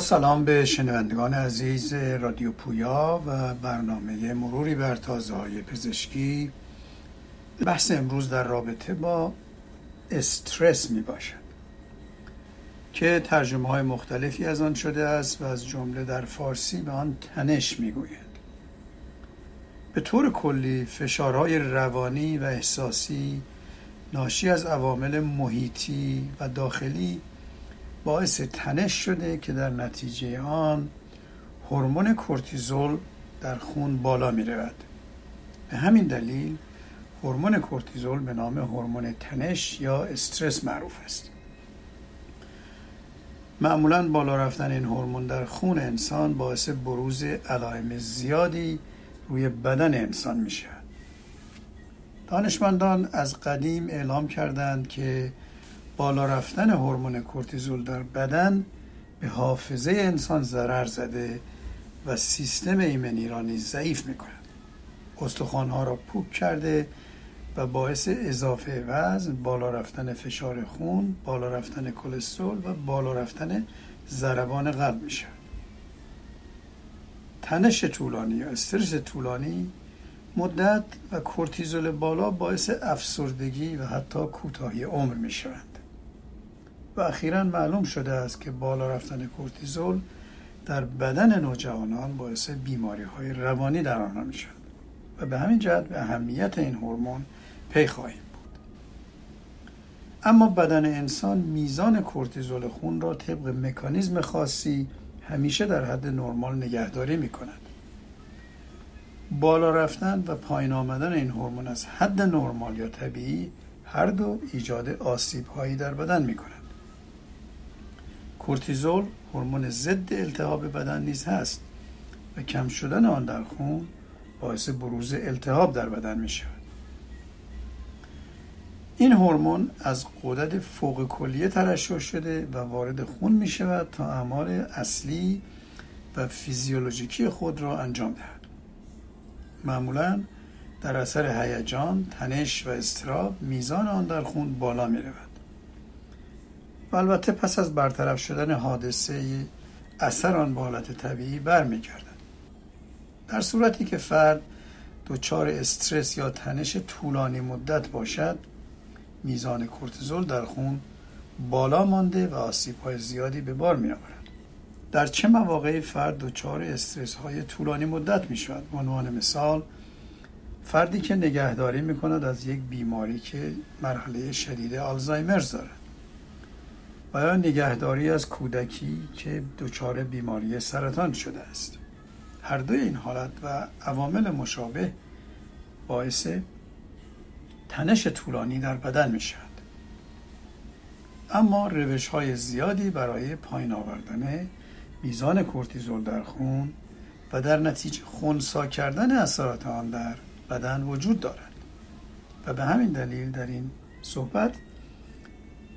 سلام به شنوندگان عزیز رادیو پویا و برنامه مروری بر تازه های پزشکی بحث امروز در رابطه با استرس می باشد که ترجمه های مختلفی از آن شده است و از جمله در فارسی به آن تنش می گوید. به طور کلی فشارهای روانی و احساسی ناشی از عوامل محیطی و داخلی باعث تنش شده که در نتیجه آن هورمون کورتیزول در خون بالا می رود. به همین دلیل هورمون کورتیزول به نام هورمون تنش یا استرس معروف است. معمولا بالا رفتن این هورمون در خون انسان باعث بروز علائم زیادی روی بدن انسان می شود. دانشمندان از قدیم اعلام کردند که بالا رفتن هورمون کورتیزول در بدن به حافظه انسان ضرر زده و سیستم ایمنی را نیز ضعیف می‌کند استخوانها را پوک کرده و باعث اضافه وزن بالا رفتن فشار خون بالا رفتن کلسترول و بالا رفتن ضربان قلب میشه تنش طولانی یا استرس طولانی مدت و کورتیزول بالا باعث افسردگی و حتی کوتاهی عمر می شوند. و اخیرا معلوم شده است که بالا رفتن کورتیزول در بدن نوجوانان باعث بیماری های روانی در آنها می شود و به همین جهت به اهمیت این هورمون پی خواهیم بود. اما بدن انسان میزان کورتیزول خون را طبق مکانیزم خاصی همیشه در حد نرمال نگهداری می کند بالا رفتن و پایین آمدن این هورمون از حد نرمال یا طبیعی هر دو ایجاد آسیب هایی در بدن می کند کورتیزول هورمون ضد التهاب بدن نیز هست و کم شدن آن در خون باعث بروز التهاب در بدن می شود. این هورمون از قدرت فوق کلیه ترشح شده و وارد خون می شود تا اعمال اصلی و فیزیولوژیکی خود را انجام دهد. معمولا در اثر هیجان، تنش و استراب میزان آن در خون بالا می رود. البته پس از برطرف شدن حادثه اثر آن به حالت طبیعی برمیگردد در صورتی که فرد دچار استرس یا تنش طولانی مدت باشد میزان کورتیزول در خون بالا مانده و آسیب های زیادی به بار می آورد. در چه مواقعی فرد دچار استرس های طولانی مدت می شود؟ به عنوان مثال فردی که نگهداری می کند از یک بیماری که مرحله شدید آلزایمرز دارد یا نگهداری از کودکی که دچار بیماری سرطان شده است. هر دوی این حالت و عوامل مشابه باعث تنش طولانی در بدن می شود اما روش های زیادی برای پایین آوردن میزان کورتیزول در خون و در نتیجه خونسا کردن اثرات آن در بدن وجود دارد. و به همین دلیل در این صحبت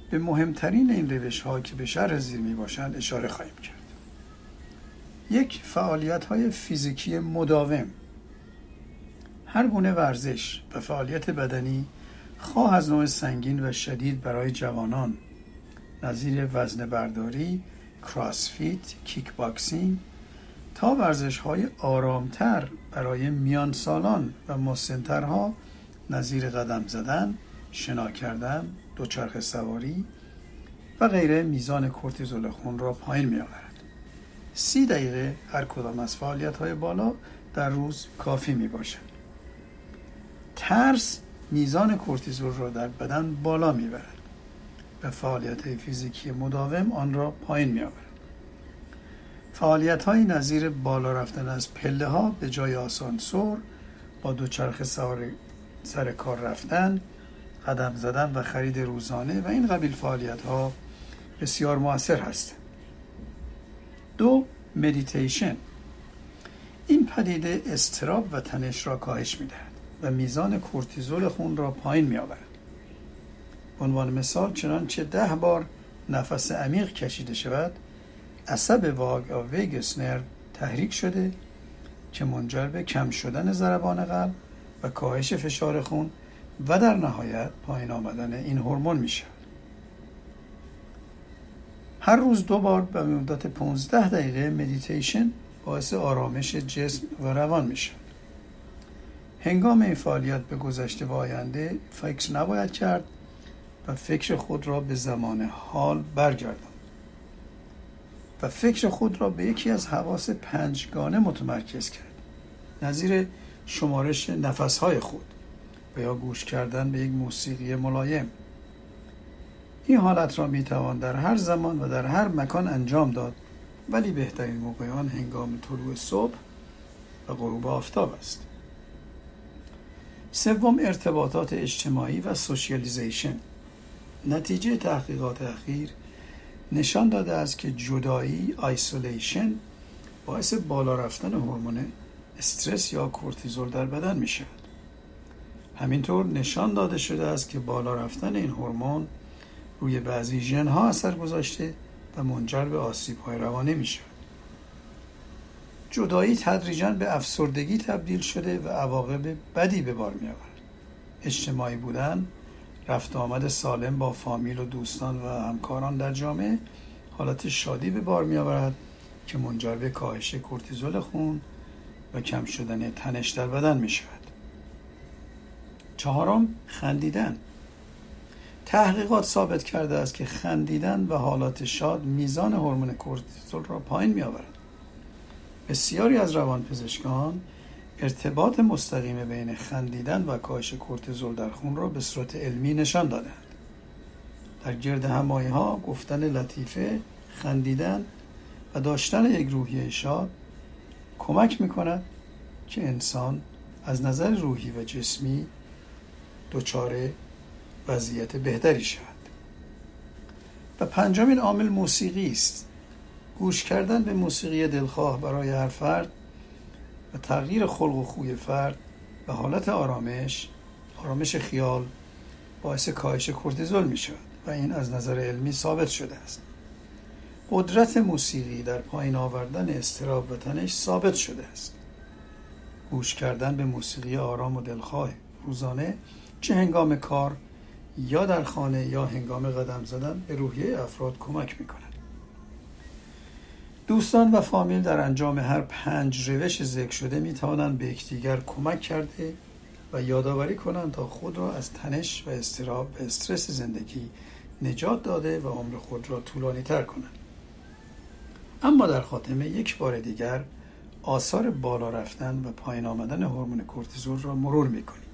به مهمترین این روش ها که به شرح زیر می باشند اشاره خواهیم کرد. یک فعالیت های فیزیکی مداوم. هر گونه ورزش و فعالیت بدنی خواه از نوع سنگین و شدید برای جوانان. نظیر وزن برداری، CrossFit، kickboxing تا ورزش های آرامتر برای میان سالان و مسنترها. نظیر قدم زدن، شنا کردن، دوچرخ سواری و غیره میزان کورتیزول خون را پایین می آورد. سی دقیقه هر کدام از فعالیت های بالا در روز کافی می باشد. ترس میزان کورتیزول را در بدن بالا می برد و فعالیت فیزیکی مداوم آن را پایین می آورد. فعالیت های نظیر بالا رفتن از پله ها به جای آسانسور با دوچرخه سوار سر کار رفتن قدم زدن و خرید روزانه و این قبیل فعالیت ها بسیار موثر هست. دو مدیتیشن این پدیده اضطراب و تنش را کاهش می‌دهد و میزان کورتیزول خون را پایین می آورد عنوان مثال چنانچه ده بار نفس عمیق کشیده شود عصب واگ یا vagus nerve تحریک شده که منجر به کم شدن ضربان قلب و کاهش فشار خون و در نهایت پایین آمدن این هورمون می شود هر روز دو بار به مدت 15 دقیقه مدیتیشن باعث آرامش جسم و روان می شود هنگام این فعالیت به گذشته و آینده فکر نباید کرد و فکر خود را به زمان حال برگردان و فکر خود را به یکی از حواس پنجگانه متمرکز کرد. نظیر شمارش نفسهای خود. و یا گوش کردن به یک موسیقی ملایم. این حالت را می توان در هر زمان و در هر مکان انجام داد ولی بهترین موقع آن هنگام طلوع صبح و غروب آفتاب است. سوم ارتباطات اجتماعی و socialization. نتیجه تحقیقات اخیر نشان داده است که جدایی isolation باعث بالا رفتن هورمون استرس یا کورتیزول در بدن می شود همینطور نشان داده شده است که بالا رفتن این هورمون روی بعضی ژن ها اثر گذاشته و منجر به آسیب های روانی می شود جدایی تدریجا به افسردگی تبدیل شده و عواقب بدی به بار می آورد اجتماعی بودن رفت آمد سالم با فامیل و دوستان و همکاران در جامعه حالت شادی به بار می آورد که منجر به کاهش کورتیزول خون و کم شدن تنش در بدن می شود چهارم خندیدن. تحقیقات ثابت کرده است که خندیدن و حالات شاد میزان هورمون کورتیزول را پایین می آورد بسیاری از روانپزشکان ارتباط مستقیم بین خندیدن و کاهش کورتیزول در خون را به صورت علمی نشان دادند. در گرد همایی ها گفتن لطیفه خندیدن و داشتن یک روحیه شاد کمک می کند که انسان از نظر روحی و جسمی دچار وضعیت بهتری شود. و پنجمین عامل موسیقی است. گوش کردن به موسیقی دلخواه برای هر فرد و تغییر خلق و خوی فرد به حالت آرامش آرامش خیال باعث کاهش کورتیزول می شود و این از نظر علمی ثابت شده است. قدرت موسیقی در پایین آوردن استراب و تنش ثابت شده است. گوش کردن به موسیقی آرام و دلخواه روزانه چه هنگام کار یا در خانه یا هنگام قدم زدن به روحیه افراد کمک می کند. دوستان و فامیل در انجام هر پنج روش ذکر شده می توانند به یکدیگر کمک کرده و یادآوری کنند تا خود را از تنش و استراب و استرس زندگی نجات داده و عمر خود را طولانی تر کنند. اما در خاتمه یک بار دیگر آثار بالا رفتن و پایین آمدن هورمون کورتیزول را مرور می کنیم.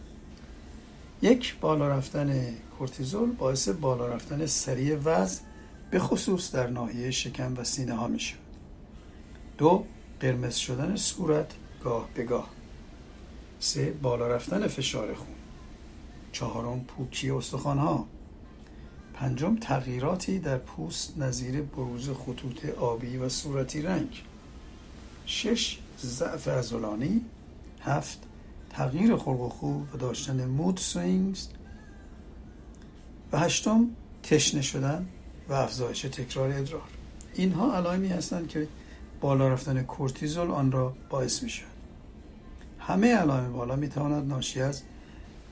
یک بالا رفتن کورتیزول باعث بالا رفتن سریع وزن به خصوص در ناحیه شکم و سینه ها می شود. دو قرمز شدن صورت گاه به گاه. سه بالا رفتن فشار خون. چهارم پوکی استخوان ها. پنجم تغییراتی در پوست نظیر بروز خطوط آبی و صورتی رنگ. شش ضعف عضلانی. هفت تغییر خلق و خو و داشتن mood swings. و هشتم تشنه شدن و افزایش تکرار ادرار. اینها علائمی هستند که بالا رفتن کورتیزول آن را باعث می شود همه علائم بالا می تواند ناشی از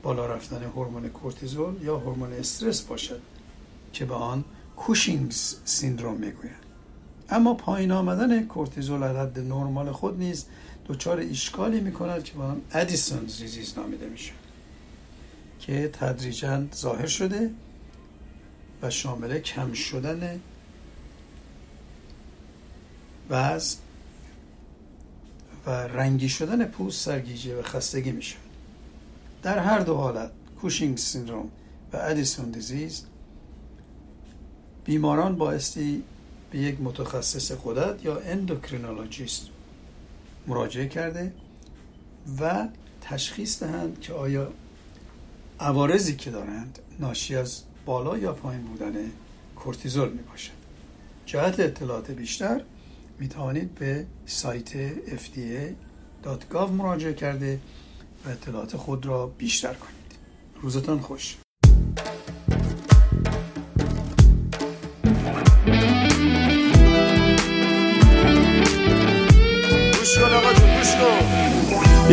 بالا رفتن هورمون کورتیزول یا هورمون استرس باشد که به آن Cushing's syndrome می‌گویند اما پایین آمدن کورتیزول از حد نرمال خود نیز دچار اشکالی می کند که به آن Addison disease نامیده می شود که تدریجا ظاهر شده و شامل کم شدن وزن و رنگی شدن پوست سرگیجه و خستگی می شود در هر دو حالت Cushing syndrome و Addison disease بیماران بایستی به یک متخصص غدد یا endocrinologist مراجعه کرده و تشخیص دهند که آیا عوارضی که دارند ناشی از بالا یا پایین بودن کورتیزول می باشد جهت اطلاعات بیشتر می توانید به سایت fda.gov مراجعه کرده و اطلاعات خود را بیشتر کنید. روزتان خوش.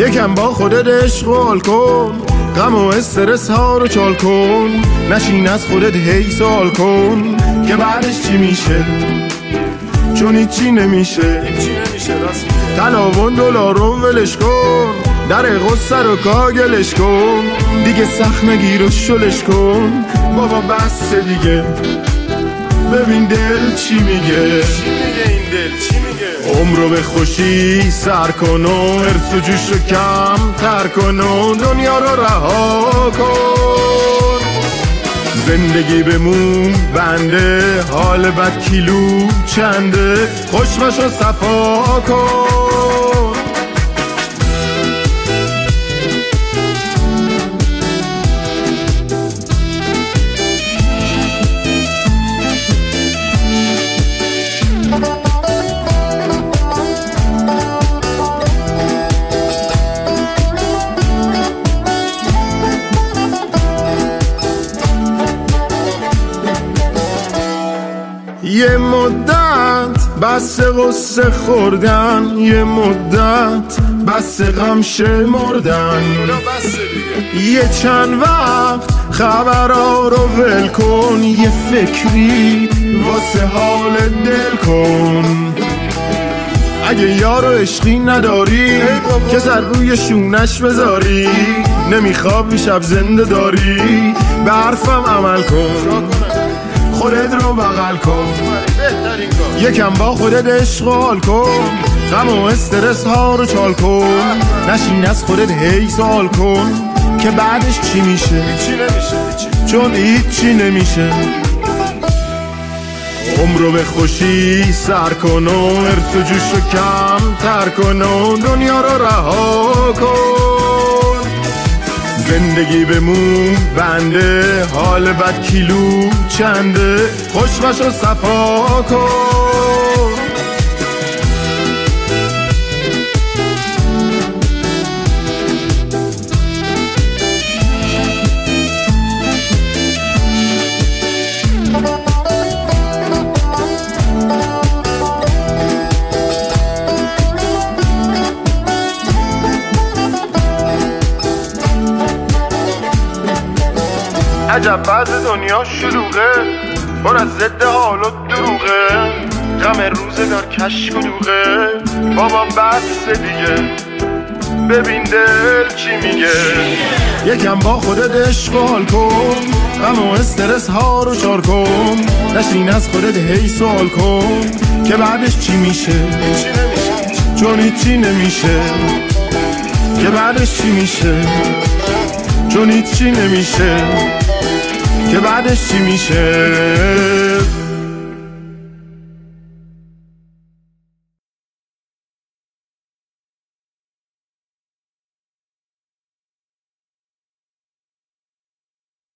یکم با خودت اشغال کن. غم و استرس ها رو چال کن. نشین از خودت هی سال کن. که بعدش چی میشه؟ چون هیچی نمیشه. تلاون دلارون ولش کن. در غصه رو کاگلش کن. دیگه سخت نگیر و شلش کن. بابا بس دیگه. ببین دل؟ چی میگه؟ عمرو به خوشی سر کن و ارس و جوش رو کم تر کن و دنیا رو رها کن. زندگی بمون بنده حال بد کیلو چنده؟ خوشمش رو صفا کن. یه مدت بس غصه خوردن یه مدت بس غم شمردن یه چند وقت خبرها رو ول کن یه فکری واسه حال دل کن. اگه یارو عشقی نداری که سر روی شونش بذاری. نمیخواب شب زنده داری. به حرفم عمل کن. خودت رو بغل کن. یکم با خودت اشغال کن. غم و استرس ها رو چال کن. نشین از خودت هی سال کن. که بعدش چی میشه؟ چون هیچی نمیشه. عمرو به خوشی سر کن و ارس و جوش رو کم تر کن و دنیا رو رها کن. زندگی بمون بنده حال بد کیلو چنده؟ خوشمش رو صفا کن. عجب بعض دنیا شلوغه. پر از ضد حال و دروغه. غم روزگار کشک و دوغه. بابا بس دیگه. ببین دل چی میگه. یکم با خودت اشغال کن. غم و استرس ها رو شار کن. نشین از خودت هی سوال کن. که بعدش چی میشه؟ چون هیچی نمیشه. که بعدش چی میشه؟ چون هیچی نمیشه. که بعدش چی میشه؟